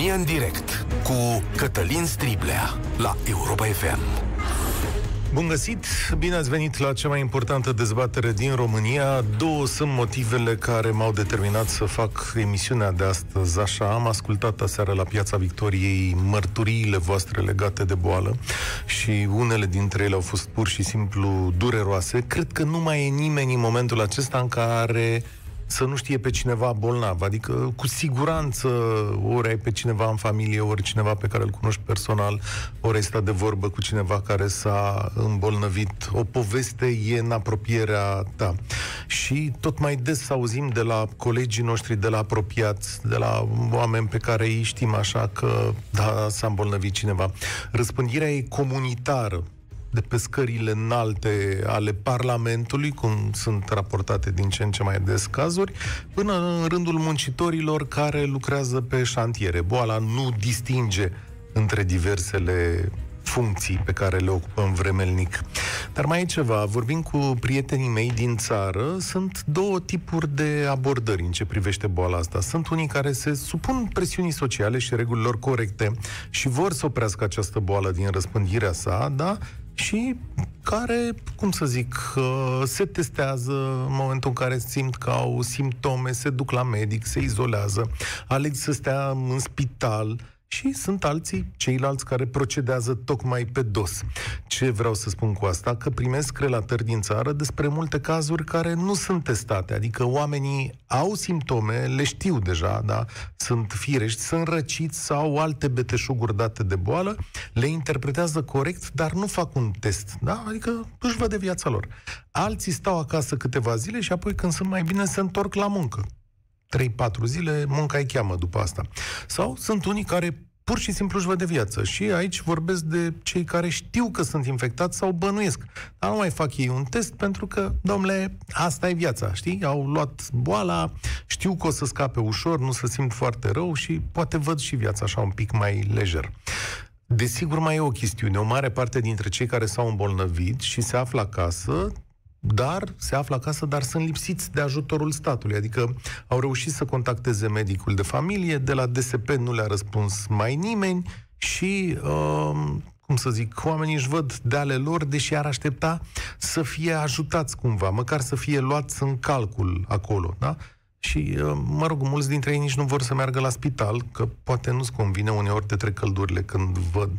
România în direct cu Cătălin Striblea la Europa FM. Bun găsit! Bine ați venit la cea mai importantă dezbatere din România. Două sunt motivele care m-au determinat să fac emisiunea de astăzi. Așa, am ascultat aseară la Piața Victoriei mărturiile voastre legate de boală și unele dintre ele au fost pur și simplu dureroase. Cred că nu mai e nimeni în momentul acesta în care să nu știe pe cineva bolnav. Adică, cu siguranță, ori ai pe cineva în familie, ori cineva pe care îl cunoști personal, ori ai stat de vorbă cu cineva care s-a îmbolnăvit. O poveste e în apropierea ta. Și tot mai des auzim de la colegii noștri, de la apropiați, de la oameni pe care îi știm așa că, da, s-a îmbolnăvit cineva. Răspândirea e comunitară de pe scările înalte ale Parlamentului, cum sunt raportate din ce în ce mai des cazuri, până în rândul muncitorilor care lucrează pe șantiere. Boala nu distinge între diversele funcții pe care le ocupăm vremelnic. Dar mai e ceva, vorbim cu prietenii mei din țară, sunt două tipuri de abordări în ce privește boala asta. Sunt unii care se supun presiunii sociale și regulilor corecte și vor să oprească această boală din răspândirea sa, da? Și care, cum să zic, uh, se testează în momentul în care simt că au simptome, se duc la medic, se izolează, aleg să stea în spital, și sunt alții, ceilalți care procedează tocmai pe dos. Ce vreau să spun cu asta? Că primesc relatări din țară despre multe cazuri care nu sunt testate, adică oamenii au simptome, le știu deja, da? sunt firești, sunt răciți sau alte beteșuguri date de boală, le interpretează corect, dar nu fac un test, da? adică își văd de viața lor. Alții stau acasă câteva zile și apoi când sunt mai bine se întorc la muncă. 3-4 zile, munca îi cheamă după asta. Sau sunt unii care pur și simplu își văd de viață. Și aici vorbesc de cei care știu că sunt infectați sau bănuiesc. Dar nu mai fac ei un test pentru că, domnule, asta e viața, știi? Au luat boala, știu că o să scape ușor, nu se simt foarte rău și poate văd și viața așa un pic mai lejer. Desigur, mai e o chestiune. O mare parte dintre cei care s-au îmbolnăvit și se află acasă dar se află acasă, dar sunt lipsiți de ajutorul statului. Adică au reușit să contacteze medicul de familie, de la DSP nu le-a răspuns mai nimeni și, uh, cum să zic, oamenii își văd de ale lor, deși ar aștepta să fie ajutați cumva, măcar să fie luați în calcul acolo, da? Și, uh, mă rog, mulți dintre ei nici nu vor să meargă la spital, că poate nu-ți convine, uneori te trec căldurile când văd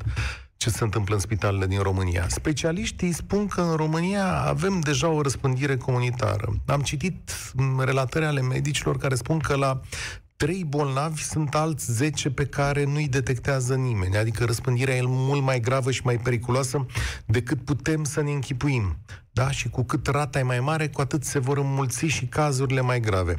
ce se întâmplă în spitalele din România. Specialiștii spun că în România avem deja o răspândire comunitară. Am citit relatări ale medicilor care spun că la trei bolnavi sunt alți 10 pe care nu-i detectează nimeni, adică răspândirea e mult mai gravă și mai periculoasă decât putem să ne închipuim. Da? Și cu cât rata e mai mare, cu atât se vor înmulți și cazurile mai grave.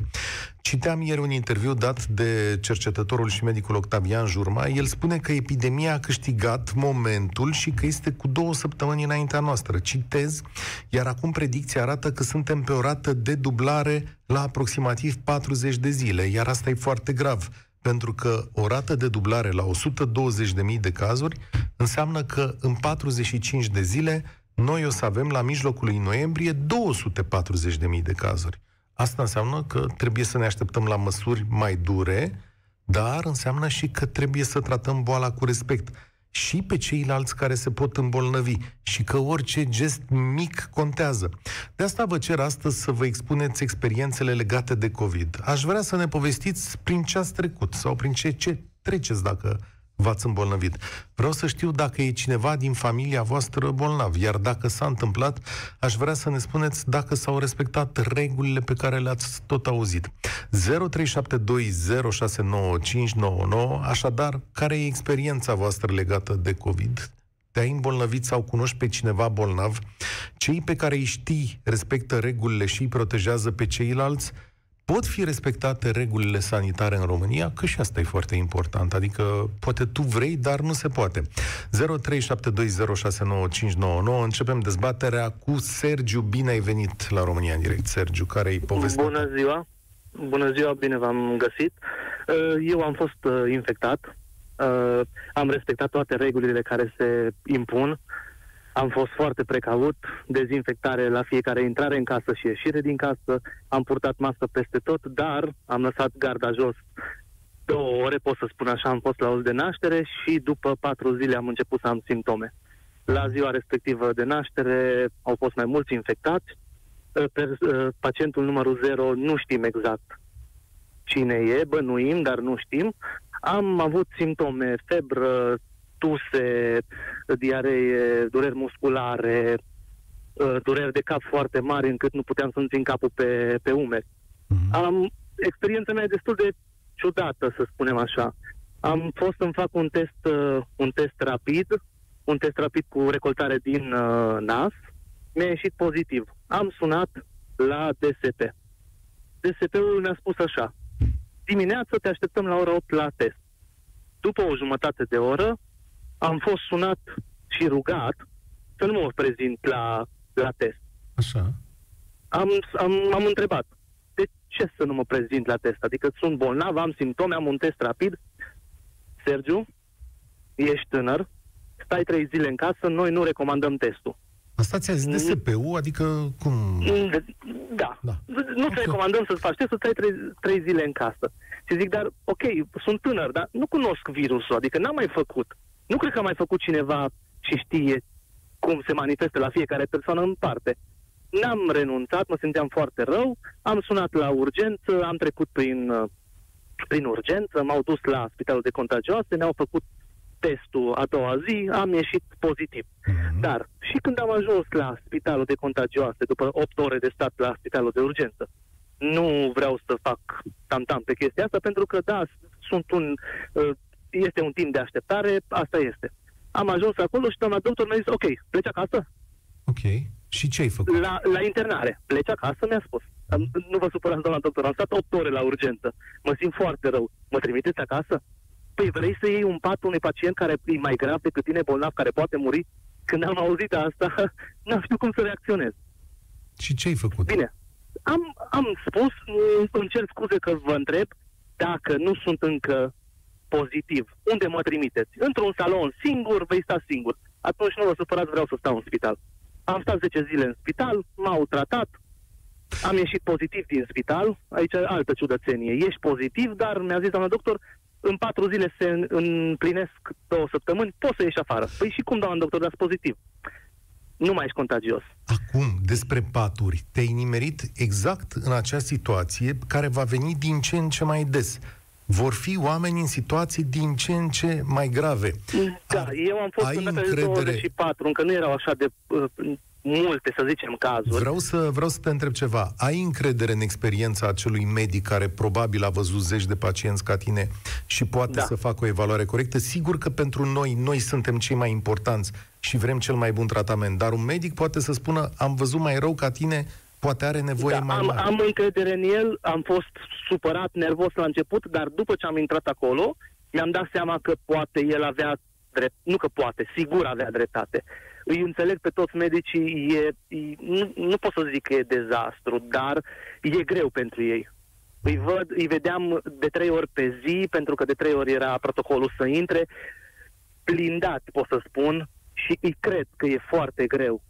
Citeam ieri un interviu dat de cercetătorul și medicul Octavian Jurma. El spune că epidemia a câștigat momentul și că este cu două săptămâni înaintea noastră. Citez, iar acum predicția arată că suntem pe o rată de dublare la aproximativ 40 de zile, iar asta e foarte grav pentru că o rată de dublare la 120.000 de cazuri înseamnă că în 45 de zile noi o să avem la mijlocul lui noiembrie 240.000 de cazuri. Asta înseamnă că trebuie să ne așteptăm la măsuri mai dure, dar înseamnă și că trebuie să tratăm boala cu respect și pe ceilalți care se pot îmbolnăvi și că orice gest mic contează. De asta vă cer astăzi să vă expuneți experiențele legate de COVID. Aș vrea să ne povestiți prin ce ați trecut sau prin ce, ce treceți dacă v-ați îmbolnăvit. Vreau să știu dacă e cineva din familia voastră bolnav, iar dacă s-a întâmplat, aș vrea să ne spuneți dacă s-au respectat regulile pe care le-ați tot auzit. 0372069599, așadar, care e experiența voastră legată de COVID? te-ai îmbolnăvit sau cunoști pe cineva bolnav, cei pe care îi știi respectă regulile și îi protejează pe ceilalți, pot fi respectate regulile sanitare în România, că și asta e foarte important. Adică, poate tu vrei, dar nu se poate. 0372069599. Începem dezbaterea cu Sergiu. Bine ai venit la România în direct, Sergiu. Care-i povestea? Bună ziua! Bună ziua, bine v-am găsit. Uh, eu am fost uh, infectat. Uh, am respectat toate regulile care se impun am fost foarte precaut, dezinfectare la fiecare intrare în casă și ieșire din casă, am purtat masă peste tot, dar am lăsat garda jos două ore, pot să spun așa, am fost la uz de naștere și după patru zile am început să am simptome. La ziua respectivă de naștere au fost mai mulți infectați. Per, pacientul numărul 0 nu știm exact cine e, bănuim, dar nu știm. Am avut simptome, febră, tuse, diaree, dureri musculare, dureri de cap foarte mari încât nu puteam să-mi țin capul pe, pe umeri. Mm-hmm. Am, experiența mea e destul de ciudată, să spunem așa. Am fost să-mi fac un test, uh, un test rapid, un test rapid cu recoltare din uh, nas, mi-a ieșit pozitiv. Am sunat la DSP. DSP-ul mi-a spus așa, dimineața te așteptăm la ora 8 la test. După o jumătate de oră am fost sunat și rugat să nu mă prezint la, la test. Așa. Am, am, am întrebat, de ce să nu mă prezint la test? Adică sunt bolnav, am simptome, am un test rapid. Sergiu, ești tânăr, stai trei zile în casă, noi nu recomandăm testul. Asta ți-a zis DSP-ul? Adică cum? Da. da. Nu te recomandăm să-ți faci test, să stai trei, trei zile în casă. Și zic, dar ok, sunt tânăr, dar nu cunosc virusul, adică n-am mai făcut. Nu cred că a mai făcut cineva și știe cum se manifestă la fiecare persoană în parte. N-am renunțat, mă simțeam foarte rău, am sunat la urgență, am trecut prin, uh, prin urgență, m-au dus la spitalul de contagioase, mi-au făcut testul a doua zi, am ieșit pozitiv. Mm-hmm. Dar și când am ajuns la spitalul de contagioase, după 8 ore de stat la spitalul de urgență, nu vreau să fac tam-tam pe chestia asta, pentru că, da, sunt un, uh, este un timp de așteptare, asta este. Am ajuns acolo și doamna doctor mi-a zis, ok, pleci acasă? Ok. Și ce ai făcut? La, la internare. Pleci acasă, mi-a spus. Nu vă supărați, doamna doctor, am stat 8 ore la urgență. Mă simt foarte rău. Mă trimiteți acasă? Păi vrei să iei un pat unui pacient care e mai grav decât tine, bolnav, care poate muri? Când am auzit asta, n-am știut cum să reacționez. Și ce ai făcut? Bine, am, am spus, îmi cer scuze că vă întreb, dacă nu sunt încă pozitiv, unde mă trimiteți? Într-un salon singur, vei sta singur. Atunci nu vă supărați, vreau să stau în spital. Am stat 10 zile în spital, m-au tratat, am ieșit pozitiv din spital, aici altă ciudățenie. Ești pozitiv, dar mi-a zis doamna doctor, în patru zile se împlinesc două săptămâni, poți să ieși afară. Păi și cum, doamna doctor, dați pozitiv? Nu mai ești contagios. Acum, despre paturi, te-ai nimerit exact în acea situație care va veni din ce în ce mai des vor fi oameni în situații din ce în ce mai grave. Da, Ar, eu am fost în încredere... 24, încă nu erau așa de uh, multe, să zicem, cazuri. Vreau să, vreau să te întreb ceva. Ai încredere în experiența acelui medic care probabil a văzut zeci de pacienți ca tine și poate da. să facă o evaluare corectă? Sigur că pentru noi, noi suntem cei mai importanți și vrem cel mai bun tratament, dar un medic poate să spună, am văzut mai rău ca tine, poate are nevoie da, mai am, mare. Am încredere în el, am fost supărat, nervos la început, dar după ce am intrat acolo, mi-am dat seama că poate el avea drept, nu că poate, sigur avea dreptate. Îi înțeleg pe toți medicii, e, e, nu, nu pot să zic că e dezastru, dar e greu pentru ei. Îi, văd, îi vedeam de trei ori pe zi, pentru că de trei ori era protocolul să intre, blindat, pot să spun, și îi cred că e foarte greu.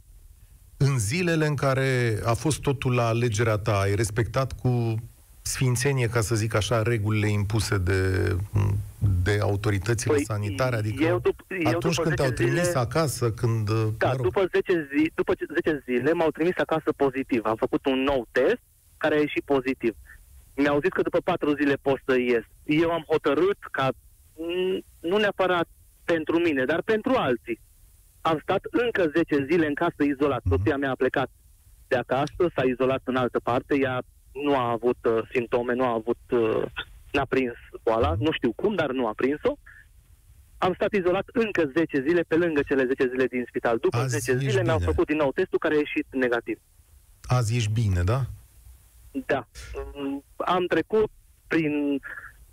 În zilele în care a fost totul la alegerea ta, ai respectat cu sfințenie, ca să zic așa, regulile impuse de, de autoritățile păi, sanitare? Adică eu dup- eu atunci când te-au trimis zile, acasă, când... Da, mă rog. după, 10 zi, după 10 zile m-au trimis acasă pozitiv. Am făcut un nou test care a ieșit pozitiv. Mi-au zis că după 4 zile pot să ies. Eu am hotărât ca, nu neapărat pentru mine, dar pentru alții, am stat încă 10 zile în casă izolat. Mhm. Soția mea a plecat de acasă, s-a izolat în altă parte, ea nu a avut uh, simptome, nu a avut, uh, n-a prins boala, nu știu cum, dar nu a prins-o. Am stat izolat încă 10 zile pe lângă cele 10 zile din spital. După Azi 10 zile bine. mi-au făcut din nou testul care a ieșit negativ. Azi ești bine, da? Da. Am trecut prin,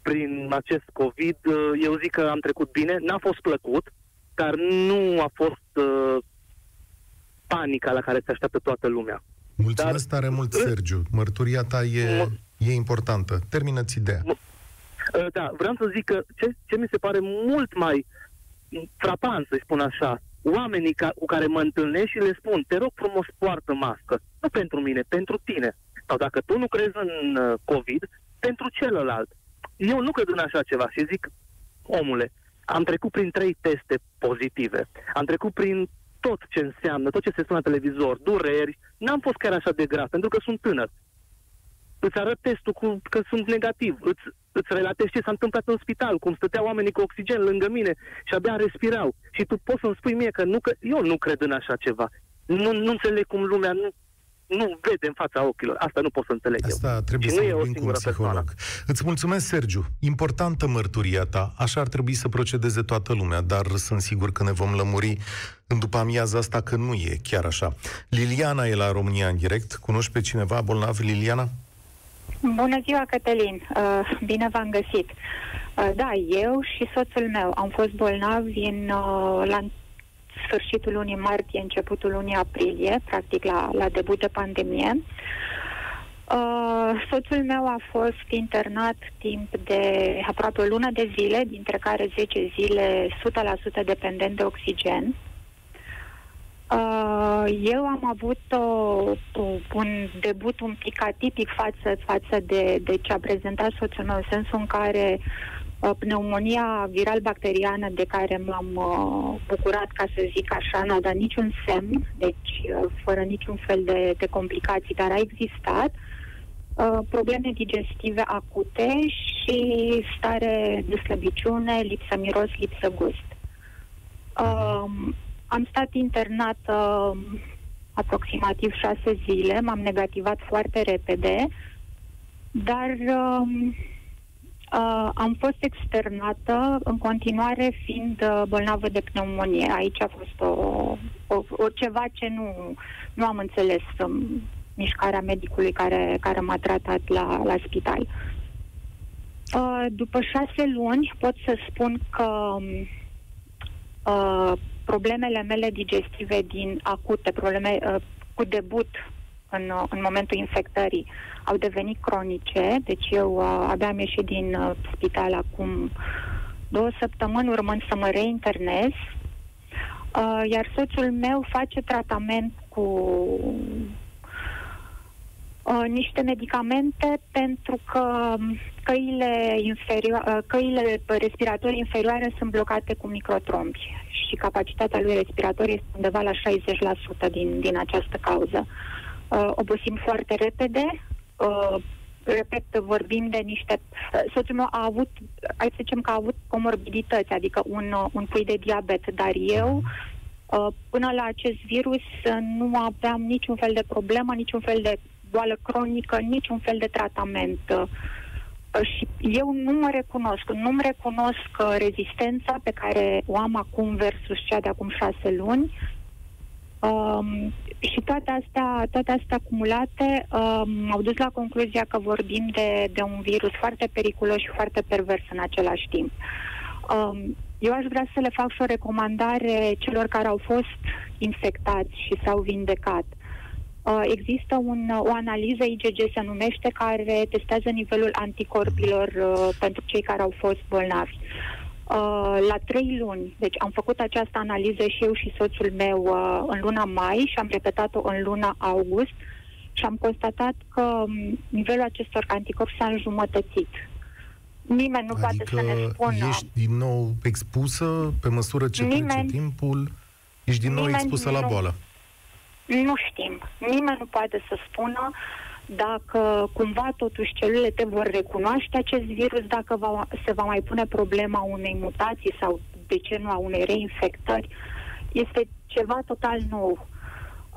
prin acest COVID, uh, eu zic că am trecut bine, n-a fost plăcut, dar nu a fost uh, panica la care se așteaptă toată lumea. Mulțumesc dar, tare mult, Sergiu. Mărturia ta e, e importantă. Termină-ți ideea. Uh, da, vreau să zic că ce, ce mi se pare mult mai frapant, să spun așa, oamenii ca, cu care mă întâlnesc și le spun, te rog frumos, poartă mască. Nu pentru mine, pentru tine. Sau dacă tu nu crezi în uh, COVID, pentru celălalt. eu nu cred în așa ceva și zic, omule, am trecut prin trei teste pozitive. Am trecut prin tot ce înseamnă, tot ce se spune la televizor, dureri, n-am fost chiar așa de grav, pentru că sunt tânăr. Îți arăt testul cu, că sunt negativ, îți, îți relatezi ce s-a întâmplat în spital, cum stăteau oamenii cu oxigen lângă mine și abia respirau. Și tu poți să-mi spui mie că, nu, că eu nu cred în așa ceva. Nu, nu înțeleg cum lumea nu, nu vede în fața ochilor. Asta nu pot să înțeleg Asta eu. trebuie și să nu e o vorbim cu un singură psiholog. persoană. Îți mulțumesc, Sergiu. Importantă mărturia ta. Așa ar trebui să procedeze toată lumea, dar sunt sigur că ne vom lămuri în după amiaza asta că nu e chiar așa. Liliana e la România în direct. Cunoști pe cineva bolnav, Liliana? Bună ziua, Cătălin! Uh, bine v-am găsit! Uh, da, eu și soțul meu am fost bolnavi în, uh, la sfârșitul lunii martie, începutul lunii aprilie, practic la, la debut de pandemie. Uh, soțul meu a fost internat timp de aproape o lună de zile, dintre care 10 zile 100% dependent de oxigen. Uh, eu am avut o, o, un debut un pic atipic față, față de, de ce a prezentat soțul meu, în sensul în care uh, pneumonia viral-bacteriană de care m-am uh, bucurat, ca să zic așa, n-a dat niciun semn, deci uh, fără niciun fel de, de complicații, dar a existat. Uh, probleme digestive acute și stare de slăbiciune, lipsă miros, lipsă gust. Uh, am stat internată aproximativ șase zile, m-am negativat foarte repede, dar uh, uh, am fost externată în continuare fiind uh, bolnavă de pneumonie. Aici a fost o, o, o ceva ce nu, nu am înțeles um, mișcarea medicului care, care m-a tratat la, la spital. Uh, după șase luni pot să spun că uh, problemele mele digestive din acute, probleme uh, cu debut în, uh, în momentul infectării, au devenit cronice. Deci eu uh, abia am ieșit din uh, spital acum două săptămâni, urmând să mă reinternez. Uh, iar soțul meu face tratament cu uh, niște medicamente pentru că căile, inferio- uh, căile respiratorii inferioare sunt blocate cu microtrombi și capacitatea lui respiratorie este undeva la 60% din, din această cauză. Uh, obosim foarte repede, uh, repet, vorbim de niște... Uh, soțul meu a avut, hai să zicem că a avut comorbidități, adică un, uh, un pui de diabet, dar eu uh, până la acest virus uh, nu aveam niciun fel de problemă, niciun fel de boală cronică, niciun fel de tratament. Uh, și eu nu mă recunosc, nu-mi recunosc uh, rezistența pe care o am acum versus cea de acum șase luni. Um, și toate astea, toate astea acumulate um, au dus la concluzia că vorbim de, de un virus foarte periculos și foarte pervers în același timp. Um, eu aș vrea să le fac și o recomandare celor care au fost infectați și s-au vindecat. Uh, există un, o analiză IgG se numește care testează nivelul anticorpilor uh, pentru cei care au fost bolnavi. Uh, la trei luni, deci am făcut această analiză și eu și soțul meu uh, în luna mai și am repetat-o în luna august și am constatat că um, nivelul acestor anticorpi s-a înjumătățit. Nimeni nu adică poate să ne spună. ești din nou expusă pe măsură ce Nimeni- trece timpul? Ești din nou Nimeni expusă la nu- boală. Nu știm. Nimeni nu poate să spună dacă cumva totuși celulele te vor recunoaște acest virus, dacă va, se va mai pune problema unei mutații sau, de ce nu, a unei reinfectări. Este ceva total nou.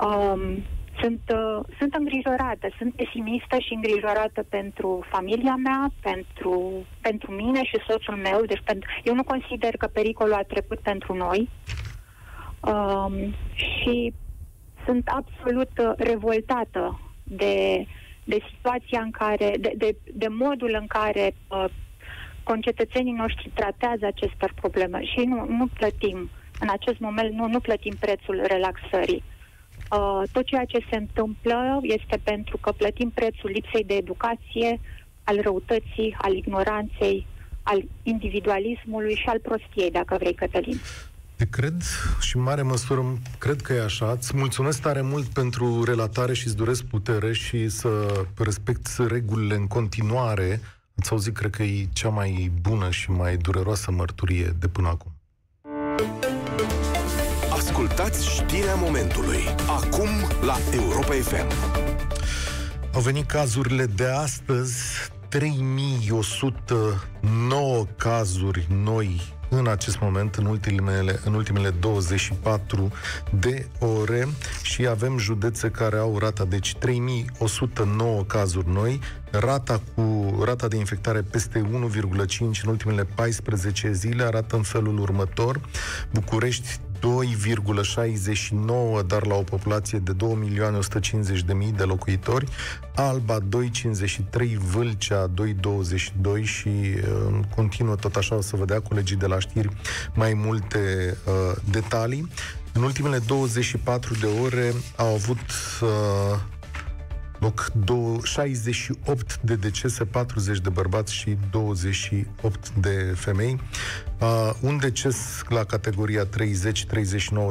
Um, sunt, uh, sunt îngrijorată, sunt pesimistă și îngrijorată pentru familia mea, pentru, pentru mine și soțul meu. Deci pentru, eu nu consider că pericolul a trecut pentru noi. Um, și sunt absolut uh, revoltată de, de situația în care, de, de, de modul în care uh, concetățenii noștri tratează aceste probleme și nu, nu plătim, în acest moment nu, nu plătim prețul relaxării. Uh, tot ceea ce se întâmplă este pentru că plătim prețul lipsei de educație, al răutății, al ignoranței, al individualismului și al prostiei, dacă vrei, Cătălin. Te cred și în mare măsură cred că e așa. Îți mulțumesc tare mult pentru relatare și îți doresc putere și să respecti regulile în continuare Ați auzit, cred că e cea mai bună și mai dureroasă mărturie de până acum. Ascultați știrea momentului. Acum la Europa FM. Au venit cazurile de astăzi, 3109 cazuri noi în acest moment, în ultimele, în ultimele 24 de ore și avem județe care au rata, deci 3109 cazuri noi, rata cu rata de infectare peste 1,5 în ultimele 14 zile arată în felul următor. București 2,69, dar la o populație de 2.150.000 de locuitori, Alba 2,53, Vâlcea 2,22 și uh, continuă tot așa, o să vedea colegii de la știri mai multe uh, detalii. În ultimele 24 de ore au avut uh, loc 68 de decese, 40 de bărbați și 28 de femei. Uh, un deces la categoria 30-39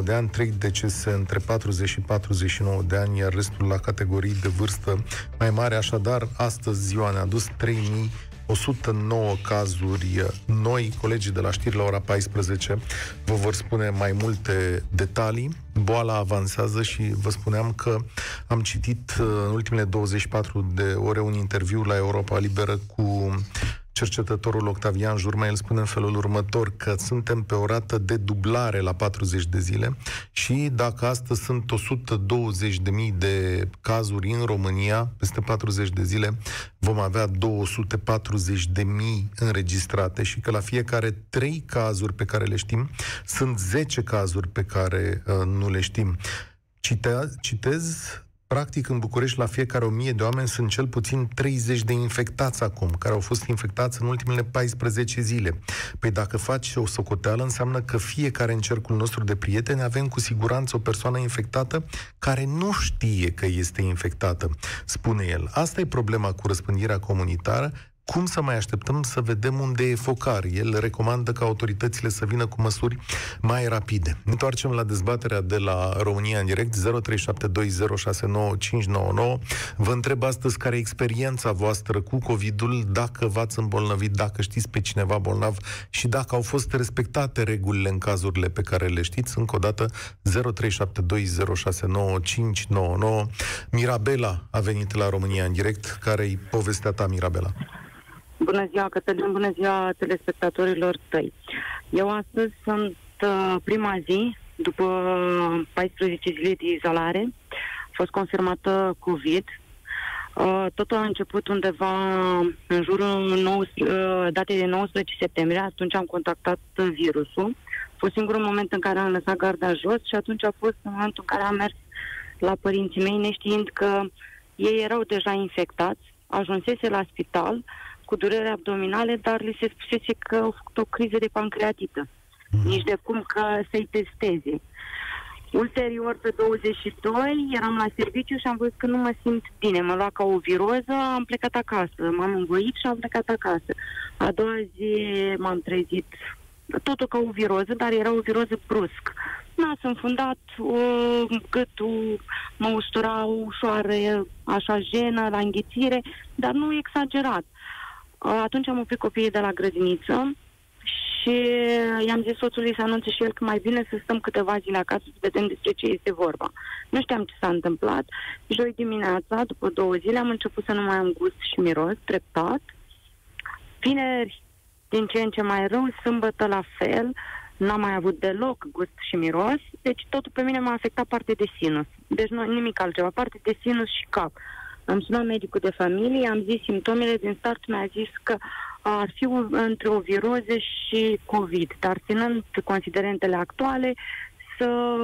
de ani, 3 decese între 40 și 49 de ani, iar restul la categorii de vârstă mai mare. Așadar, astăzi ziua ne-a dus 3000 109 cazuri noi. Colegii de la știri la ora 14 vă vor spune mai multe detalii. Boala avansează și vă spuneam că am citit uh, în ultimele 24 de ore un interviu la Europa Liberă cu cercetătorul Octavian Jurma, el spune în felul următor că suntem pe o rată de dublare la 40 de zile și dacă astăzi sunt 120.000 de cazuri în România, peste 40 de zile vom avea 240.000 înregistrate și că la fiecare 3 cazuri pe care le știm sunt 10 cazuri pe care uh, nu le știm. Cite- citez Practic, în București, la fiecare 1000 de oameni sunt cel puțin 30 de infectați acum, care au fost infectați în ultimele 14 zile. Păi dacă faci o socoteală, înseamnă că fiecare în cercul nostru de prieteni avem cu siguranță o persoană infectată care nu știe că este infectată, spune el. Asta e problema cu răspândirea comunitară, cum să mai așteptăm să vedem unde e focar? El recomandă ca autoritățile să vină cu măsuri mai rapide. Întoarcem la dezbaterea de la România în direct, 0372069599. Vă întreb astăzi care e experiența voastră cu COVID-ul, dacă v-ați îmbolnăvit, dacă știți pe cineva bolnav și dacă au fost respectate regulile în cazurile pe care le știți. Încă o dată, 0372069599. Mirabela a venit la România în direct. Care-i povestea ta, Mirabela? Bună ziua, Cătălin, bună ziua telespectatorilor tăi. Eu astăzi sunt uh, prima zi, după 14 zile de izolare, a fost confirmată COVID. Uh, totul a început undeva în jurul 19, uh, datei de 19 septembrie, atunci am contactat virusul. A fost singurul moment în care am lăsat garda jos și atunci a fost în momentul în care am mers la părinții mei, neștiind că ei erau deja infectați, ajunsese la spital, uh, cu durere abdominale, dar li se spusese că au făcut o criză de pancreatită. Mm. Nici de cum că să-i testeze. Ulterior, pe 22, eram la serviciu și am văzut că nu mă simt bine. Mă lua ca o viroză, am plecat acasă. M-am învoit și am plecat acasă. A doua zi m-am trezit totul ca o viroză, dar era o viroză brusc. N-a înfundat, o, gâtul mă ustura ușoară, așa jenă, la înghițire, dar nu exagerat. Atunci am oprit copiii de la grădiniță și i-am zis soțului să anunțe și el că mai bine să stăm câteva zile acasă să vedem despre ce este vorba. Nu știam ce s-a întâmplat. Joi dimineața, după două zile, am început să nu mai am gust și miros, treptat. Vineri, din ce în ce mai rău, sâmbătă la fel, n-am mai avut deloc gust și miros, deci totul pe mine m-a afectat parte de sinus. Deci nu, nimic altceva, parte de sinus și cap. Am sunat medicul de familie, am zis simptomele din start, mi-a zis că ar fi între o viroză și COVID, dar ținând considerentele actuale, să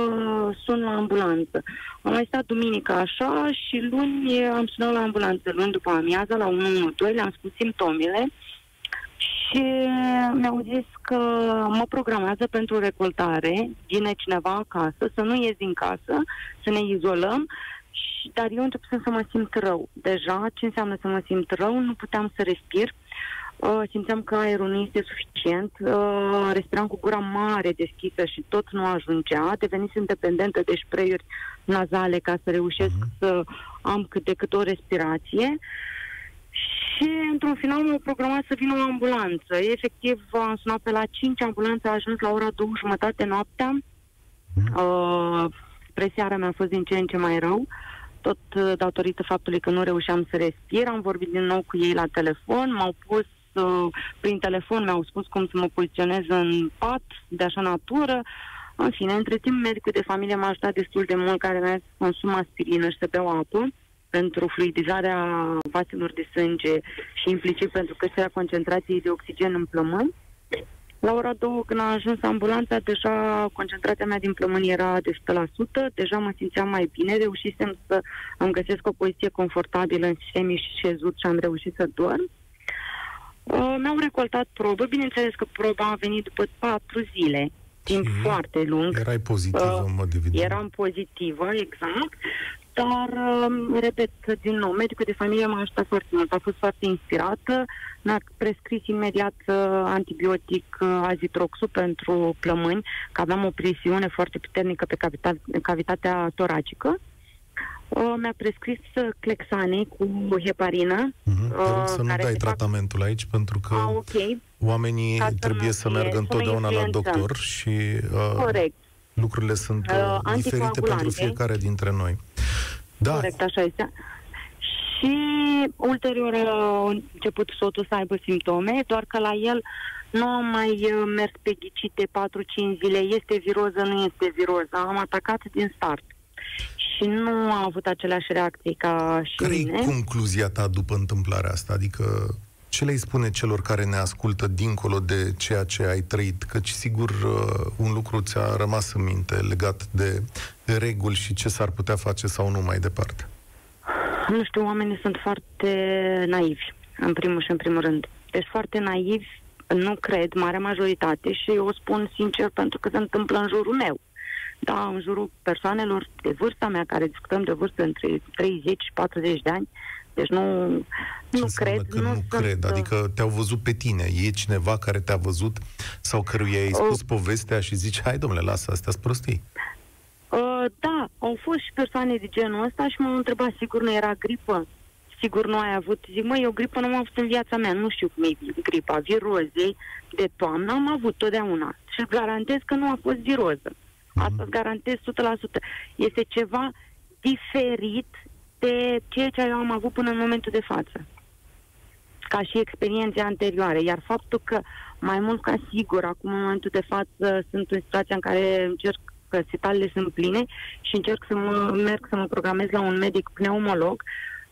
sun la ambulanță. Am mai stat duminică așa și luni am sunat la ambulanță. Luni după amiază, la 112, le-am spus simptomele și mi-au zis că mă programează pentru recoltare, vine cineva acasă, să nu ies din casă, să ne izolăm dar eu începusem să mă simt rău. Deja, ce înseamnă să mă simt rău? Nu puteam să respir. Uh, simțeam că aerul nu este suficient, uh, respiram cu gura mare deschisă și tot nu ajungea, devenisem dependentă de spray nazale ca să reușesc uh-huh. să am cât de cât o respirație Și într-un final m-au programat să vină o ambulanță. Efectiv, am sunat pe la 5, ambulanța a ajuns la ora 2 jumătate noaptea. Uh, spre seara mi-a fost din ce în ce mai rău, tot uh, datorită faptului că nu reușeam să respir. Am vorbit din nou cu ei la telefon, m-au pus uh, prin telefon, mi-au spus cum să mă poziționez în pat, de așa natură. În fine, între timp, medicul de familie m-a ajutat destul de mult, care mi-a zis să consum aspirină și să beau apă pentru fluidizarea vaselor de sânge și implicit pentru creșterea concentrației de oxigen în plămâni. La ora 2, când a ajuns ambulanța, deja concentrația mea din plămâni era de 100%, deja mă simțeam mai bine, reușisem să îmi găsesc o poziție confortabilă în semi și șezut și am reușit să dorm. Uh, mi-au recoltat probă, bineînțeles că proba a venit după patru zile, timp și foarte lung. Erai pozitivă, uh, în mod evident. Eram pozitivă, exact. Dar, um, repet, din nou, medicul de familie m-a ajutat foarte mult, a fost foarte inspirată, mi-a prescris imediat uh, antibiotic uh, azitroxul pentru plămâni, că aveam o presiune foarte puternică pe cavita- cavitatea toracică. Uh, mi-a prescris uh, clexane cu heparină. Uh-huh. Uh, să nu dai tratamentul fac... aici, pentru că ah, okay. oamenii Ca trebuie să meargă întotdeauna la doctor și uh, Corect. Lucrurile sunt uh, uh diferite pentru fiecare dintre noi. Da. Corect, așa este. Și ulterior a început sotul să aibă simptome, doar că la el nu am mai uh, mers pe ghicite 4-5 zile, este viroză, nu este viroză. Am atacat din start și nu a avut aceleași reacții ca și Care mine. e concluzia ta după întâmplarea asta? Adică ce le spune celor care ne ascultă dincolo de ceea ce ai trăit? Căci sigur uh, un lucru ți-a rămas în minte legat de, de reguli și ce s-ar putea face sau nu mai departe. Nu știu, oamenii sunt foarte naivi, în primul și în primul rând. Deci foarte naivi, nu cred, marea majoritate și eu o spun sincer pentru că se întâmplă în jurul meu. Da, în jurul persoanelor de vârsta mea, care discutăm de vârstă între 30 și 40 de ani, deci nu, Ce nu cred. că nu, nu sunt, cred? Adică te-au văzut pe tine. E cineva care te-a văzut sau căruia ai spus o... povestea și zici, hai domnule, lasă, astea sunt prostii. Uh, da, au fost și persoane de genul ăsta și m-au întrebat, sigur nu era gripă? Sigur nu ai avut? Zic, măi, eu gripă nu am avut în viața mea, nu știu cum e gripa, virozei de toamnă am avut totdeauna. Și garantez că nu a fost viroză. Mhm. Asta îți garantez 100%. Este ceva diferit de ceea ce eu am avut până în momentul de față. Ca și experiențe anterioare. Iar faptul că mai mult ca sigur, acum în momentul de față, sunt în situația în care încerc că spitalele sunt pline și încerc să mă merg să mă programez la un medic pneumolog,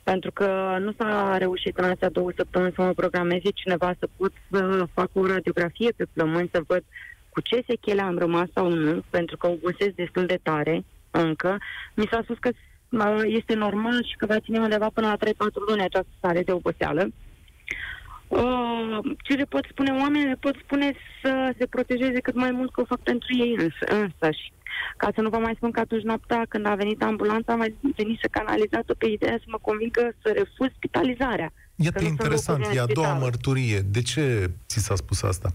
pentru că nu s-a reușit în astea două săptămâni să mă programeze cineva să pot să fac o radiografie pe plămâni, să văd cu ce sechele am rămas sau nu, pentru că obosesc destul de tare încă. Mi s-a spus că este normal și că va ține undeva până la 3-4 luni această stare de oboseală. Uh, ce le pot spune oamenii? Le pot spune să se protejeze cât mai mult că o fac pentru ei îns- însăși. Ca să nu vă mai spun că atunci noaptea când a venit ambulanța, am mai venit să canalizat-o pe ideea să mă convingă să refuz spitalizarea. Iată interesant, e a doua mărturie. De ce ți s-a spus asta?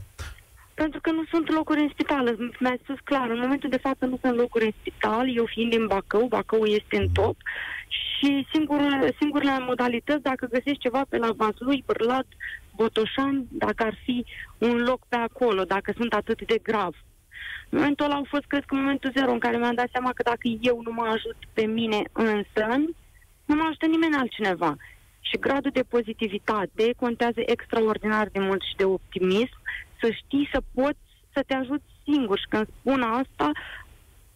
Pentru că nu sunt locuri în spital. Mi-a spus clar, în momentul de față nu sunt locuri în spital, eu fiind din Bacău, Bacău este în top și singur, singurele modalități, dacă găsești ceva pe la Vaslui, Bârlat, Botoșani, dacă ar fi un loc pe acolo, dacă sunt atât de grav. În momentul ăla au fost, cred că, momentul zero în care mi-am dat seama că dacă eu nu mă ajut pe mine însă, nu mă ajută nimeni altcineva. Și gradul de pozitivitate contează extraordinar de mult și de optimism, să știi să poți să te ajuți singur. Și când spun asta,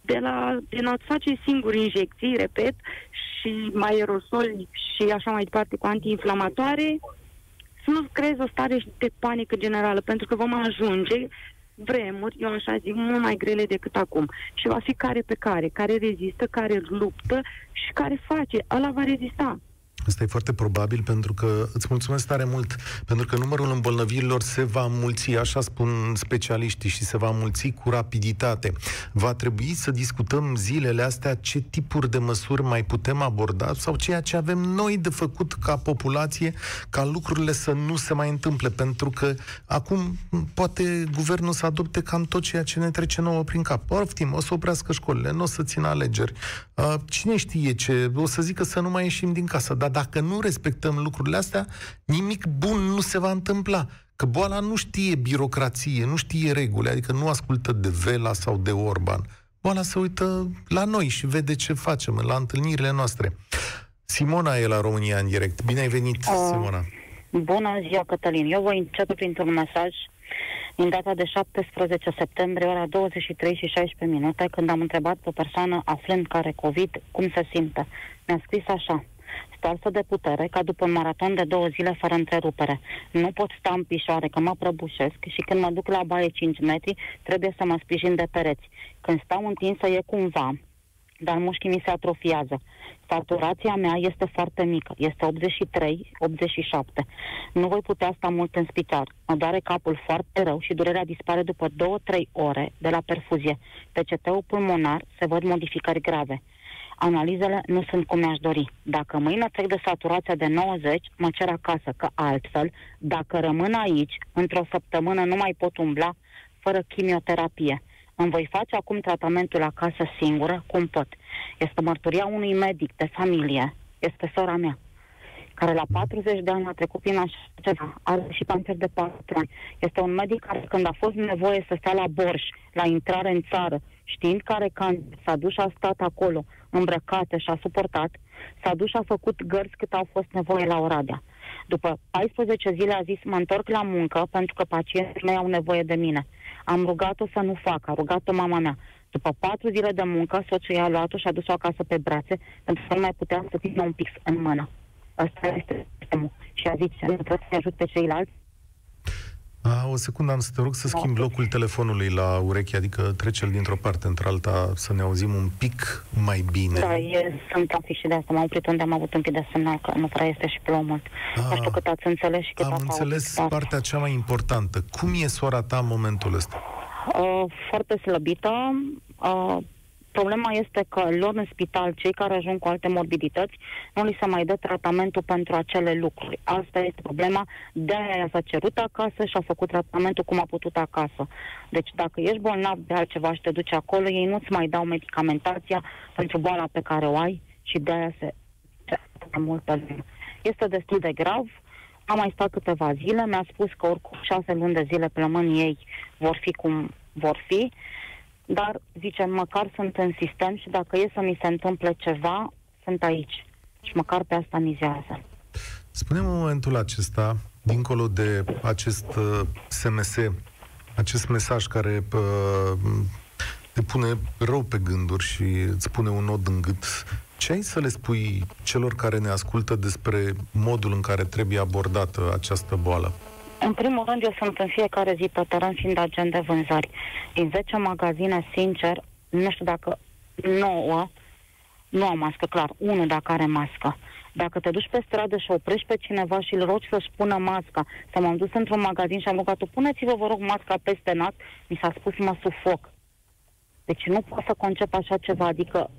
de la din a-ți face singur injecții, repet, și mai aerosoli și așa mai departe cu antiinflamatoare, să nu creezi o stare de panică generală, pentru că vom ajunge vremuri, eu așa zic, mult mai grele decât acum. Și va fi care pe care, care rezistă, care luptă și care face. Ăla va rezista. Asta e foarte probabil pentru că îți mulțumesc tare mult, pentru că numărul îmbolnăvirilor se va mulți, așa spun specialiștii, și se va mulți cu rapiditate. Va trebui să discutăm zilele astea ce tipuri de măsuri mai putem aborda sau ceea ce avem noi de făcut ca populație ca lucrurile să nu se mai întâmple, pentru că acum poate guvernul să adopte cam tot ceea ce ne trece nouă prin cap. Oftim, o să oprească școlile, nu o să țină alegeri. Cine știe ce, o să zică să nu mai ieșim din casă, dar dacă nu respectăm lucrurile astea, nimic bun nu se va întâmpla. Că boala nu știe birocrație, nu știe reguli, adică nu ascultă de Vela sau de Orban. Boala se uită la noi și vede ce facem la întâlnirile noastre. Simona e la România în direct. Bine ai venit, uh, Simona. Bună ziua, Cătălin. Eu voi începe printr-un mesaj din data de 17 septembrie, ora 23 și 16 minute, când am întrebat pe o persoană aflând care COVID cum se simte. Mi-a scris așa stoarsă de putere ca după un maraton de două zile fără întrerupere. Nu pot sta în pișoare că mă prăbușesc și când mă duc la baie 5 metri trebuie să mă sprijin de pereți. Când stau întinsă e cumva, dar mușchii mi se atrofiază. Saturația mea este foarte mică, este 83-87. Nu voi putea sta mult în spital. Mă doare capul foarte rău și durerea dispare după 2-3 ore de la perfuzie. Pe CT-ul pulmonar se văd modificări grave. Analizele nu sunt cum mi-aș dori. Dacă mâine trec de saturația de 90, mă cer acasă, că altfel, dacă rămân aici, într-o săptămână nu mai pot umbla fără chimioterapie. Îmi voi face acum tratamentul acasă singură, cum pot. Este mărturia unui medic de familie, este sora mea, care la 40 de ani a trecut prin așa ceva, are și cancer de 4 ani. Este un medic care când a fost nevoie să stea la borș, la intrare în țară, știind care cancer, s-a dus și a stat acolo, îmbrăcată și a suportat, s-a dus și a făcut gărzi cât au fost nevoie la Oradea. După 14 zile a zis, mă întorc la muncă pentru că pacienții mei au nevoie de mine. Am rugat-o să nu facă, a rugat-o mama mea. După patru zile de muncă, soțul i-a luat-o și a dus-o acasă pe brațe pentru că nu mai putea să țină un pix în mână. Asta este sistemul. Și a zis, nu trebuie să ajut pe ceilalți, a, o secundă, am să te rog să schimb locul telefonului la ureche, adică trece-l dintr-o parte într-alta, să ne auzim un pic mai bine. Da, e, sunt trafic și de asta m-am oprit unde am avut un pic de semnal, că nu prea este și plouă mult. Nu știu cât ați înțeles și cât Am înțeles auzit, partea cea mai importantă. Cum e soara ta în momentul ăsta? Uh, foarte slăbită, uh, Problema este că lor în spital, cei care ajung cu alte morbidități, nu li se mai dă tratamentul pentru acele lucruri. Asta este problema. De-aia s-a cerut acasă și a făcut tratamentul cum a putut acasă. Deci dacă ești bolnav de altceva și te duci acolo, ei nu-ți mai dau medicamentația pentru boala pe care o ai și de-aia se multă lume. Este destul de grav. Am mai stat câteva zile, mi-a spus că oricum șase luni de zile plămânii ei vor fi cum vor fi dar, zicem, măcar sunt în sistem și dacă e să mi se întâmple ceva, sunt aici. Și măcar pe asta mizează. Spunem în momentul acesta, dincolo de acest uh, SMS, acest mesaj care uh, te pune rău pe gânduri și îți pune un nod în gât, ce ai să le spui celor care ne ascultă despre modul în care trebuie abordată această boală? În primul rând, eu sunt în fiecare zi pe teren fiind agent de vânzări. Din 10 magazine, sincer, nu știu dacă 9 nu am mască, clar, unul dacă are mască. Dacă te duci pe stradă și oprești pe cineva și îl rogi să-și pună masca, să m-am dus într-un magazin și am rugat-o, puneți-vă, vă rog, masca peste nas, mi s-a spus, mă sufoc. Deci nu pot să concep așa ceva, adică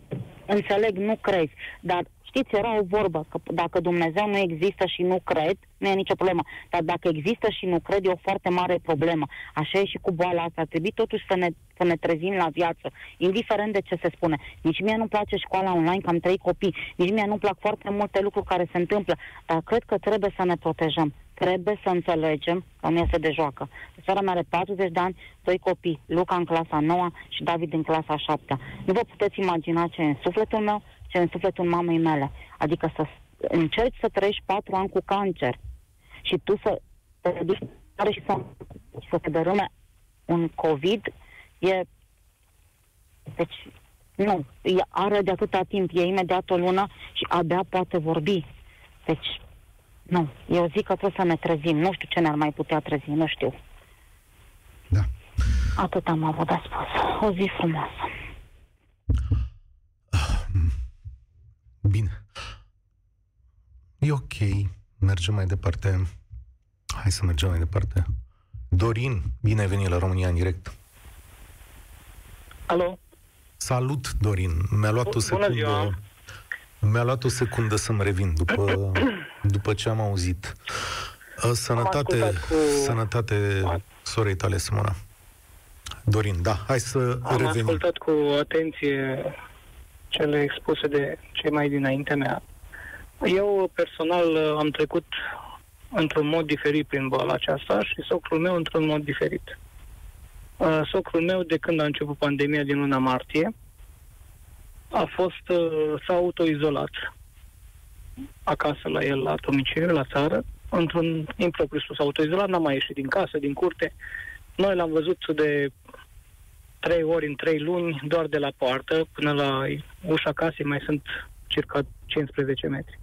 înțeleg, nu crezi, dar știți, era o vorbă că dacă Dumnezeu nu există și nu cred, nu e nicio problemă. Dar dacă există și nu cred, e o foarte mare problemă. Așa e și cu boala asta. Trebuie totuși să ne, să ne trezim la viață, indiferent de ce se spune. Nici mie nu place școala online, că am trei copii. Nici mie nu plac foarte multe lucruri care se întâmplă. Dar cred că trebuie să ne protejăm. Trebuie să înțelegem că nu este de joacă. Sora mea are 40 de ani, doi copii, Luca în clasa 9 și David în clasa 7. Nu vă puteți imagina ce e în sufletul meu, ce e în sufletul mamei mele. Adică să încerci să trăiești patru ani cu cancer și tu să te duci și să, să te dărâme un COVID, e... Deci, nu, are de atâta timp, e imediat o lună și abia poate vorbi. Deci, nu, eu zic că trebuie să ne trezim. Nu știu ce ne-ar mai putea trezi, nu știu. Da. Atât am avut de spus. O zi frumoasă. Bine. E ok. Mergem mai departe. Hai să mergem mai departe. Dorin, bine ai venit la România în direct. Alo. Salut, Dorin. Mi-a luat o secundă. Bună ziua. Mi-a luat o secundă să-mi revin după, după ce am auzit. Uh, sănătate, cu... sănătate sorei tale, Simona. Dorin, da, hai să am revenim. Am ascultat cu atenție cele expuse de cei mai dinainte mea. Eu personal am trecut într-un mod diferit prin boala aceasta și socrul meu într-un mod diferit. Uh, socrul meu, de când a început pandemia din luna martie, a fost, uh, s-a autoizolat acasă la el, la domiciliu, la țară, într-un impropriu s-a autoizolat, n-a mai ieșit din casă, din curte. Noi l-am văzut de trei ori în trei luni, doar de la poartă până la ușa casei mai sunt circa 15 metri.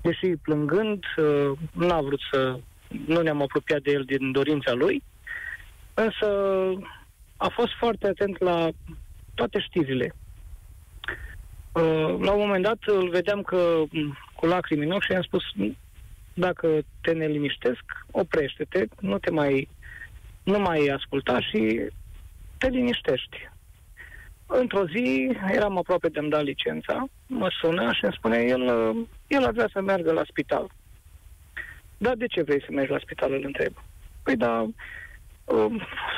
Deși plângând, uh, n-a vrut să... nu ne-am apropiat de el din dorința lui, însă a fost foarte atent la toate știrile. Uh, la un moment dat îl vedeam că cu lacrimi în ochi și i-am spus dacă te neliniștesc, oprește-te, nu te mai nu mai asculta și te liniștești. Într-o zi eram aproape de a-mi da licența, mă sună și îmi spune, el, el ar vrea să meargă la spital. Dar de ce vrei să mergi la spital, îl întreb. Păi da, uh,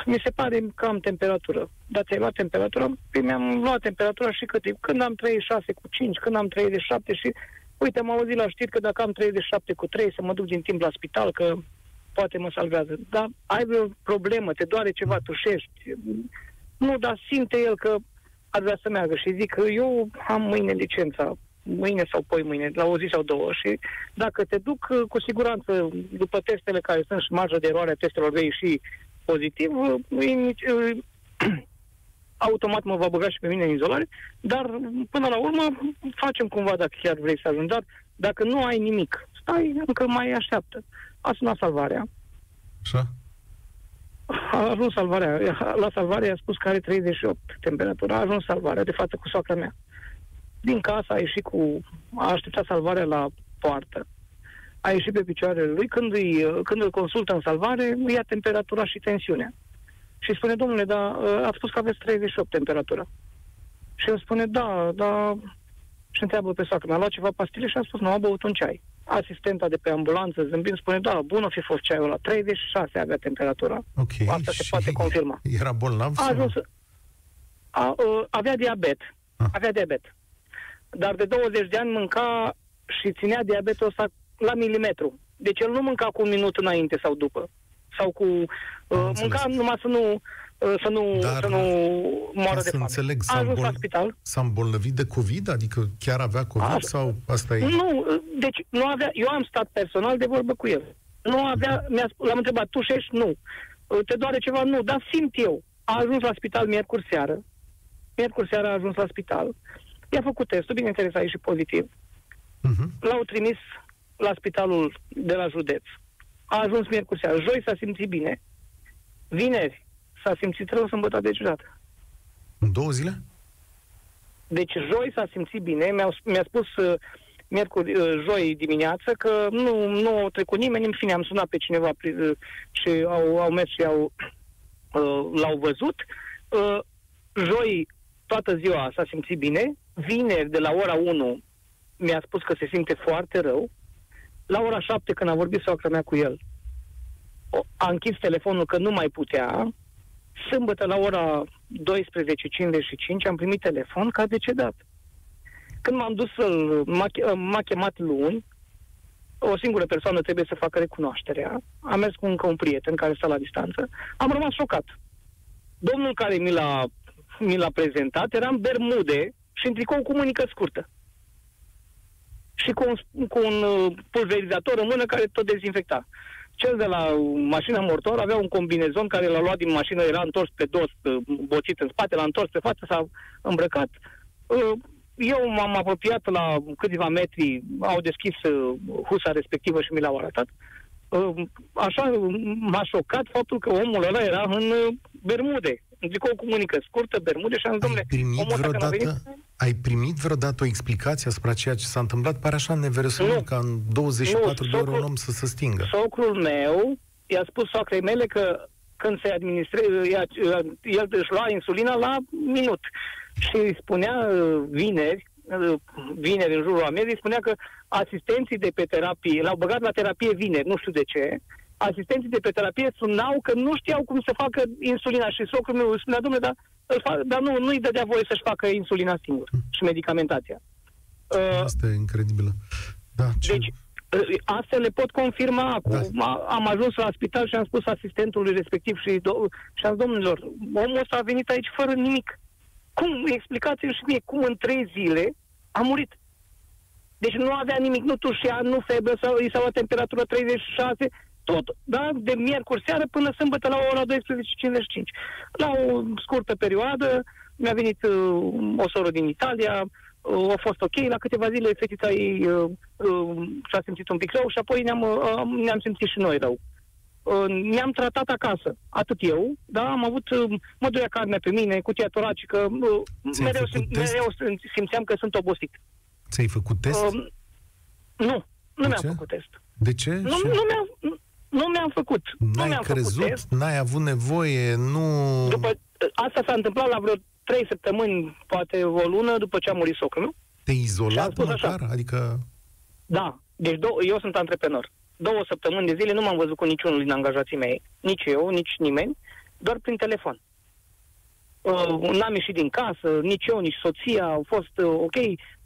mi se pare că am temperatură. Dar ți-ai luat temperatura? Păi mi-am luat temperatura și cât Când am 36 cu 5, când am 37 și... Uite, am auzit la știri că dacă am 37 cu 3 să mă duc din timp la spital, că poate mă salvează. Dar ai o problemă, te doare ceva, tușești. Nu, dar simte el că ar vrea să meargă și zic că eu am mâine licența, mâine sau poi mâine, la o zi sau două și dacă te duc, cu siguranță, după testele care sunt și marja de eroare a testelor vei și pozitiv, automat mă va băga și pe mine în izolare, dar până la urmă facem cumva dacă chiar vrei să ajungi, dar dacă nu ai nimic, stai, încă mai așteaptă. A sunat salvarea. Așa? A ajuns salvarea. La salvare a spus că are 38 temperatura. A ajuns salvarea de față cu soacra mea. Din casă a ieșit cu... A așteptat salvarea la poartă. A ieșit pe picioarele lui. Când, îi, când îl consultă în salvare, îi ia temperatura și tensiunea. Și spune, domnule, da, a spus că aveți 38 temperatura. Și el spune, da, da, și întreabă pe soacră, mi-a luat ceva pastile și a spus, nu, a băut un ceai. Asistenta de pe ambulanță zâmbind spune, da, bun o fi fost ceaiul ăla, 36 avea temperatura. Ok. Asta se poate confirma. Era bolnav? A ajuns, a, a, avea diabet. Ah. Avea diabet. Dar de 20 de ani mânca și ținea diabetul ăsta la milimetru. Deci el nu mânca cu un minut înainte sau după. Sau cu... Uh, mânca numai să nu Uh, să nu, Dar, să nu moară de să înțeleg, s-a, îmbol... la spital. s-a îmbolnăvit de COVID? Adică chiar avea COVID a, sau asta e? Nu, deci nu avea, eu am stat personal de vorbă cu el. Nu avea, mi-a, l-am întrebat, tu șești? Nu. Uh, te doare ceva? Nu, dar simt eu. A ajuns la spital miercuri seară. Miercuri seară a ajuns la spital. I-a făcut testul, bineînțeles a ieșit pozitiv. Uh-huh. L-au trimis la spitalul de la județ. A ajuns miercuri seară. Joi s-a simțit bine. Vineri s-a simțit rău sâmbătă de ciudată. În două zile? Deci joi s-a simțit bine, mi-a, mi-a spus uh, miercuri, uh, joi dimineață că nu, nu a trecut nimeni, în fine am sunat pe cineva uh, și au, au mers și au, uh, l-au văzut. Uh, joi toată ziua s-a simțit bine, vineri de la ora 1 mi-a spus că se simte foarte rău, la ora 7 când a vorbit soacra mea cu el, a închis telefonul că nu mai putea, Sâmbătă la ora 12.55 am primit telefon că a decedat. Când m-am dus să-l... M-a, m-a chemat luni, o singură persoană trebuie să facă recunoașterea. Am mers cu încă un prieten care stă la distanță. Am rămas șocat. Domnul care mi l-a, mi l-a prezentat era în bermude și în tricou cu mânică scurtă. Și cu un, cu un uh, pulverizator în mână care tot dezinfecta. Cel de la mașina mortor avea un combinezon care l-a luat din mașină, era întors pe dos, uh, bocit în spate, l-a întors pe față, s-a îmbrăcat. Uh, eu m-am apropiat la câțiva metri, au deschis uh, husa respectivă și mi l-au arătat. Așa m-a șocat faptul că omul ăla era în Bermude. Zic o comunică scurtă, Bermude și am zis, domnule, omul vreodată, venit... Ai primit vreodată o explicație asupra ceea ce s-a întâmplat? Pare așa neverosimil ca în 24 nu, de ore un om să se stingă. Socrul meu i-a spus soacrei mele că când se administrează, el își lua insulina la minut. Și îi spunea uh, vineri, uh, vineri în jurul amiezii, spunea că asistenții de pe terapie, l-au băgat la terapie vineri, nu știu de ce, asistenții de pe terapie sunau că nu știau cum să facă insulina și socrul meu spunea, domnule, dar, dar nu, nu-i dădea voie să-și facă insulina singur și medicamentația. Uh, Asta e incredibilă. Da, ce... Deci, Astea le pot confirma. Da. Am ajuns la spital și am spus asistentului respectiv și, do- și am domnilor, omul ăsta a venit aici fără nimic. Cum? Explicați-mi și mie cum în trei zile a murit. Deci nu avea nimic, nu tușea, nu febră, sau i s-a luat temperatură 36, tot, da? De miercuri seară până sâmbătă la ora 12.55. La o scurtă perioadă mi-a venit uh, o soră din Italia, uh, a fost ok, la câteva zile fetița ei uh, uh, și-a simțit un pic rău și apoi ne-am, uh, ne-am simțit și noi rău. Uh, ne-am tratat acasă, atât eu, da, am avut, uh, mă durea carnea pe mine, cutia toracică, uh, mereu, sim, mereu simțeam că sunt obosit. Ți-ai făcut test? Uh, nu, nu mi-am făcut test. De ce? Nu, nu mi-am, nu mi-am făcut. N-ai nu mi-am crezut? Făcut test. N-ai avut nevoie? Nu... După, asta s-a întâmplat la vreo trei săptămâni, poate o lună, după ce a murit socrul meu. Te-ai izolat măcar? Așa. Adică... Da. Deci do- eu sunt antreprenor. Două săptămâni de zile nu m-am văzut cu niciunul din angajații mei, nici eu, nici nimeni, doar prin telefon. Uh, n-am ieșit din casă, nici eu, nici soția, au fost uh, ok,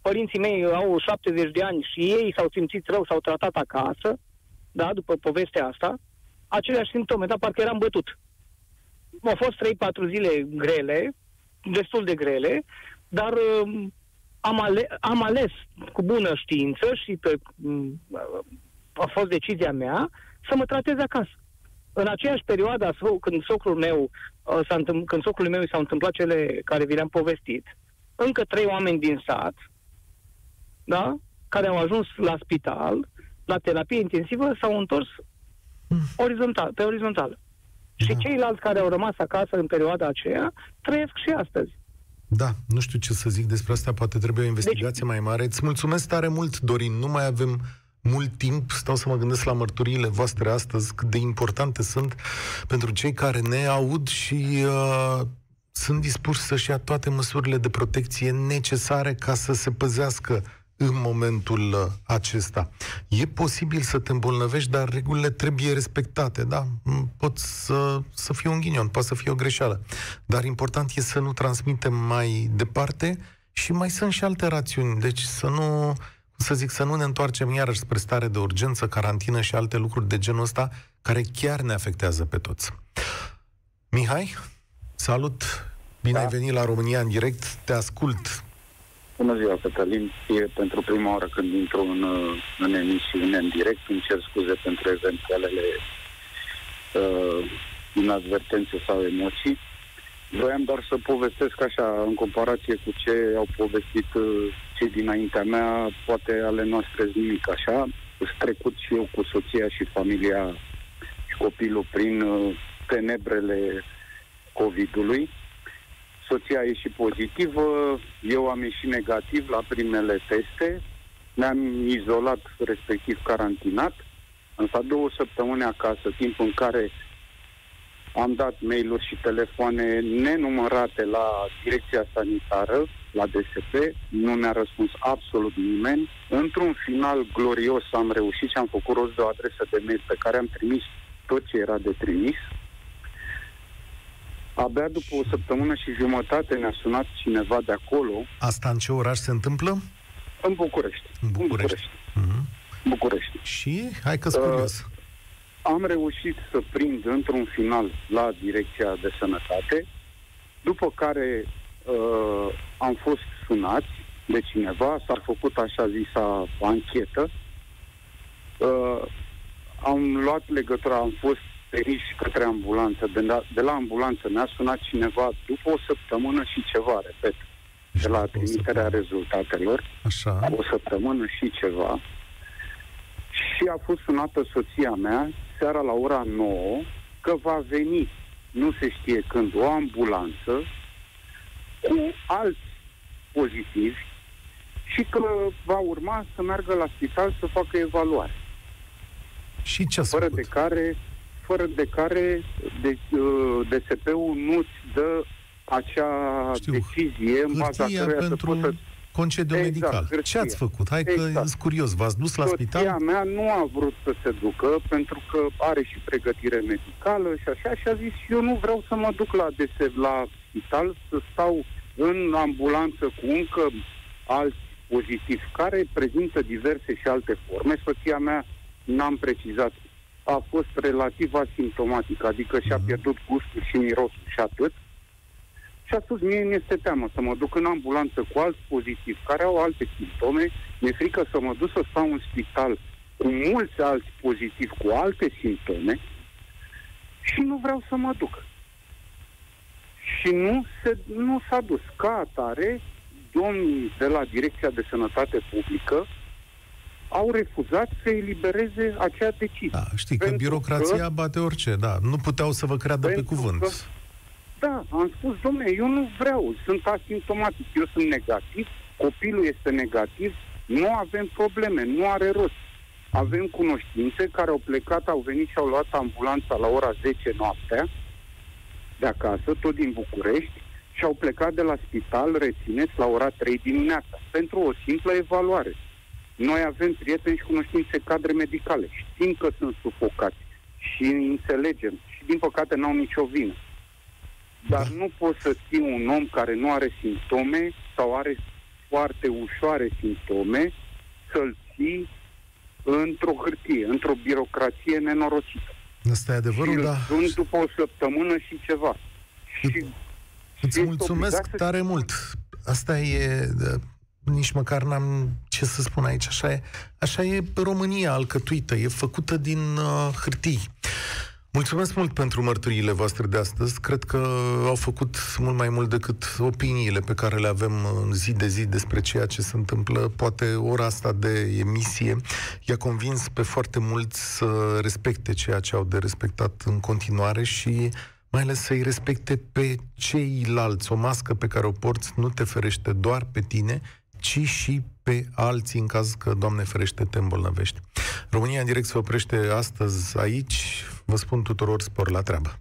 părinții mei au 70 de ani și ei s-au simțit rău, s-au tratat acasă, da, după povestea asta, aceleași simptome, dar parcă eram bătut. Au fost 3-4 zile grele, destul de grele, dar uh, am, ale- am ales cu bună știință și pe, uh, a fost decizia mea să mă tratez acasă. În aceeași perioadă, când socrul meu uh, s-a întâmpl- când socrul meu s-au întâmplat cele care vi le-am povestit, încă trei oameni din sat, da, care au ajuns la spital, la terapie intensivă, s-au întors mm. orizontal, pe orizontală. Da. Și ceilalți care au rămas acasă în perioada aceea trăiesc și astăzi. Da, nu știu ce să zic despre asta, poate trebuie o investigație deci... mai mare. Îți mulțumesc tare mult, Dorin, nu mai avem mult timp, stau să mă gândesc la mărturiile voastre astăzi, cât de importante sunt pentru cei care ne aud și uh, sunt dispuși să-și ia toate măsurile de protecție necesare ca să se păzească în momentul uh, acesta. E posibil să te îmbolnăvești, dar regulile trebuie respectate, da? Mm, pot să, să fie un ghinion, poate să fie o greșeală. Dar important e să nu transmitem mai departe și mai sunt și alte rațiuni. Deci să nu, să zic, să nu ne întoarcem iarăși spre stare de urgență, carantină și alte lucruri de genul ăsta, care chiar ne afectează pe toți. Mihai, salut! Bine da. ai venit la România în direct, te ascult. Bună ziua, Cătălin. E pentru prima oară când intru în, în emisiune, în direct. Îmi cer scuze pentru eventualele uh, inadvertențe sau emoții. Vroiam doar să povestesc așa, în comparație cu ce au povestit uh, cei dinaintea mea, poate ale noastre nimic așa. Sunt trecut și eu cu soția și familia și copilul prin uh, tenebrele COVID-ului soția a ieșit pozitivă, eu am ieșit negativ la primele teste, ne-am izolat, respectiv carantinat, am stat două săptămâni acasă, timp în care am dat mail-uri și telefoane nenumărate la direcția sanitară, la DSP, nu mi-a răspuns absolut nimeni. Într-un final glorios am reușit și am făcut rost de o adresă de mail pe care am trimis tot ce era de trimis. Abia după o săptămână și jumătate ne-a sunat cineva de acolo. Asta în ce oraș se întâmplă? În București. În București. În București. Uh-huh. București. Și? Hai că curios. Uh, am reușit să prind într-un final la Direcția de Sănătate, după care uh, am fost sunați de cineva, s-a făcut așa zisa anchetă, uh, am luat legătura, am fost periși către ambulanță. De la, de la ambulanță ne-a sunat cineva după o săptămână și ceva, repet, de la trimiterea rezultatelor. Așa. O săptămână și ceva. Și a fost sunată soția mea seara la ora 9 că va veni, nu se știe când, o ambulanță cu alți pozitivi și că va urma să meargă la spital să facă evaluare. Și ce Fără făcut? de care fără de care de, uh, DSP-ul nu-ți dă acea Știu. decizie în baza căruia pentru... să poți concediu exact, medical. Hârtia. Ce ați făcut? Hai că exact. sunt curios. V-ați dus la Soția spital? mea nu a vrut să se ducă pentru că are și pregătire medicală și așa și a zis eu nu vreau să mă duc la DSP, la spital, să stau în ambulanță cu încă alți pozitiv, care prezintă diverse și alte forme. Soția mea, n-am precizat, a fost relativ asimptomatică, adică și-a Mhm. pierdut gustul și mirosul și atât. Și a spus, mie mi-este teamă să mă duc în ambulanță cu alți pozitivi care au alte simptome. Mi-e frică să mă duc să stau în spital cu mulți alți pozitivi cu alte simptome și nu vreau să mă duc. Și nu, se, nu s-a dus. Ca atare, domnii de la Direcția de Sănătate Publică au refuzat să elibereze acea decizie. Da, știi că Pentru birocrația că- bate orice, da. Nu puteau să vă creadă pe Pentru cuvânt. că- Da, am spus, domnule, eu nu vreau, sunt asimptomatic, eu sunt negativ, copilul este negativ, nu avem probleme, nu are rost. Avem cunoștințe care au plecat, au venit și au luat ambulanța la ora 10 noaptea de acasă, tot din București, și au plecat de la spital, rețineți, la ora 3 dimineața, pentru o simplă evaluare. Noi avem prieteni și cunoștințe cadre medicale, știm că sunt sufocați și înțelegem și din păcate n-au nicio vină. Dar Da. nu poți să ții un om care nu are simptome sau are foarte ușoare simptome să-l ții într-o hârtie, într-o birocrație nenorocită. Asta e și adevărul, îl da. sunt după o săptămână și ceva. Și Îți este mulțumesc obligat să- tare mult. Asta e... da, Nici măcar n-am ce să spun aici. Așa e, așa e România alcătuită, e făcută din uh, hârtii. Mulțumesc mult pentru mărturiile voastre de astăzi. Cred că au făcut mult mai mult decât opiniile pe care le avem în zi de zi despre ceea ce se întâmplă. Poate ora asta de emisie i-a convins pe foarte mulți să respecte ceea ce au de respectat în continuare și mai ales să-i respecte pe ceilalți. O mască pe care o porți nu te ferește doar pe tine, ci și pe alții în caz că, Doamne ferește, te îmbolnăvești. România în direct se oprește astăzi aici. Vă spun tuturor spor la treabă.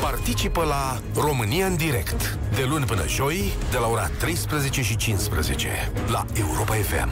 Participă la România în direct de luni până joi de la ora 13 și 15 la Europa FM.